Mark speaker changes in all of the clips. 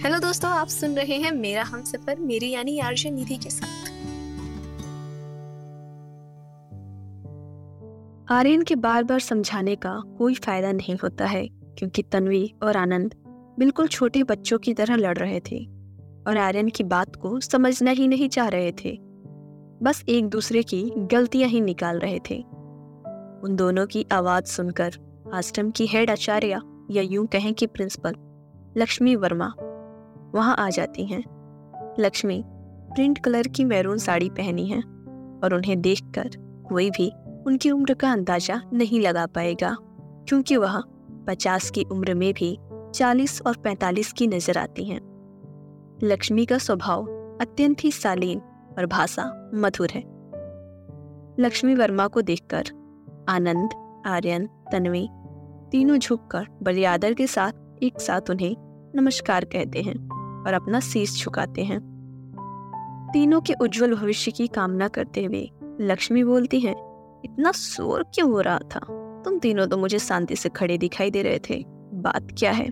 Speaker 1: Hello दोस्तों, आप सुन रहे हैं मेरा हम सफ़र मेरी यानी आर्जन निधि के साथ।
Speaker 2: आर्यन के बार बार समझाने का कोई फ़ायदा नहीं होता है, क्योंकि तन्वी और आनंद बिल्कुल छोटे बच्चों की तरह लड़ रहे थे और आर्यन की बात को समझना ही नहीं चाह रहे थे। बस एक दूसरे की गलतियाँ ही निकाल रहे थे। उन दोनों की आवाज़ सुनकर आश्रम की हेड आचार्य या यूँ कहें कि प्रिंसिपल, लक्ष्मी वर्मा वहाँ आ जाती हैं। लक्ष्मी, प्रिंट कलर की मैरून साड़ी पहनी है और उन्हें देखकर कोई भी उनकी उम्र का अंदाज़ा नहीं लगा पाएगा, क्योंकि वह पचास की उम्र में भी चालीस और पैंतालीस की नज़र आती हैं। लक्ष्मी का स्वभाव अत्यंत ही शालीन और भाषा मधुर है। लक्ष्मी वर्मा को देखकर आनंद, आर्यन, तन्वी तीनों झुककर बड़े आदर के साथ एक साथ उन्हें नमस्कार कहते हैं। और अपना शीश झुकाते हैं। तीनों के उज्जवल भविष्य की कामना करते हुए लक्ष्मी बोलती है, इतना शोर क्यों हो रहा था? तुम तीनों तो मुझे शांति से खड़े दिखाई दे रहे थे। बात क्या है?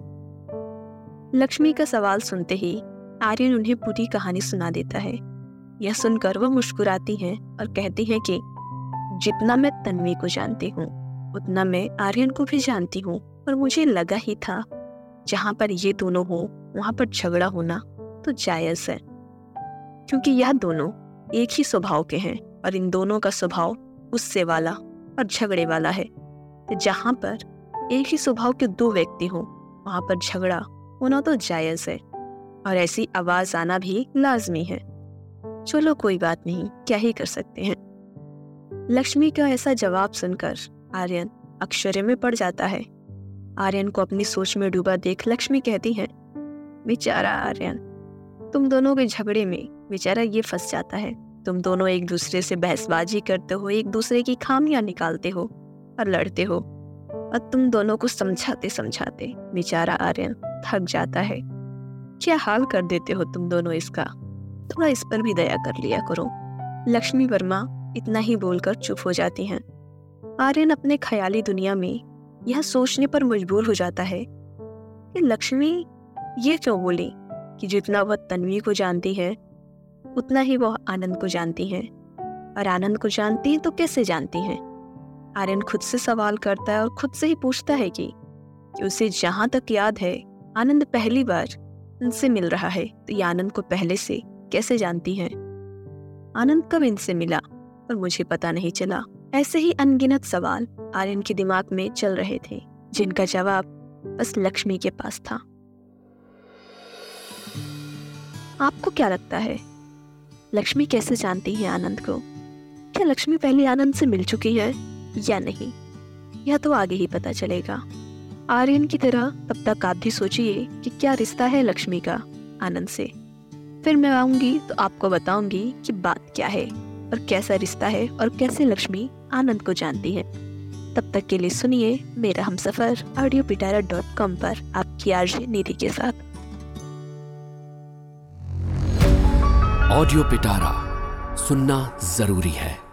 Speaker 2: लक्ष्मी का सवाल सुनते ही आर्यन उन्हें पूरी कहानी सुना देता है। यह सुनकर वह मुस्कुराती हैं और कहती हैं कि, जितना मैं तन्वी को जानती हूँ, उतना मैं आर्यन को भी जानती हूँ, और मुझे लगा ही था जहाँ पर ये दोनों हो, वहाँ पर झगड़ा होना तो जायज़ है। क्योंकि यह दोनों एक ही स्वभाव के हैं और इन दोनों का स्वभाव गुस्से वाला और झगड़े वाला है। तो जहाँ पर एक ही स्वभाव के दो व्यक्ति हो, वहाँ पर झगड़ा होना तो जायज़ है। और ऐसी आवाज़ आना भी लाजमी है। चलो कोई बात नहीं, क्या ही कर सकते हैं। लक्ष्मी का ऐसा जवाब सुनकर आर्यन अक्षरे में पड़ जाता है। आर्यन को अपनी सोच में डूबा देख लक्ष्मी कहती है, बेचारा आर्यन, तुम दोनों के झगड़े में बेचारा ये फंस जाता है। तुम दोनों एक दूसरे से बहसबाजी करते हो, एक दूसरे की खामियाँ निकालते हो और लड़ते हो। और तुम दोनों को समझाते समझाते बेचारा आर्यन थक जाता है। क्या हाल कर देते हो तुम दोनों इसका? थोड़ा इस पर भी दया कर लिया करो। लक्ष्मी वर्मा इतना ही बोलकर चुप हो जाती हैं। आर्यन अपने ख्याली दुनिया में यह सोचने पर मजबूर हो जाता है। कि लक्ष्मी ये क्यों बोली कि जितना वह तन्वी को जानती है उतना ही वह आनंद को जानती है? और आनंद को जानती है तो कैसे जानती है? आर्यन खुद से सवाल करता है और खुद से ही पूछता है कि, कि उसे जहाँ तक याद है आनंद पहली बार उनसे मिल रहा है तो ये आनंद को पहले से कैसे जानती है? आनंद कब इनसे मिला और मुझे पता नहीं चला। ऐसे ही अनगिनत सवाल आर्यन के दिमाग में चल रहे थे, जिनका जवाब बस लक्ष्मी के पास था। आपको क्या लगता है? लक्ष्मी कैसे जानती है आनंद को? क्या लक्ष्मी पहले आनंद से मिल चुकी है या नहीं? यह तो आगे ही पता चलेगा। आर्यन की तरह तब तक आप भी सोचिए कि क्या रिश्ता है लक्ष्मी का आनंद से। फिर मैं आऊँगी तो आपको बताऊँगी कि बात क्या है और कैसा रिश्ता है और कैसे लक्ष्मी आनंद को जानती है। तब तक के लिए सुनिए मेरा हम सफ़र ऑडियो पिटारा डॉट कॉम पर, आपकी आरजे निधि के साथ।
Speaker 3: ऑडियो पिटारा सुनना ज़रूरी है।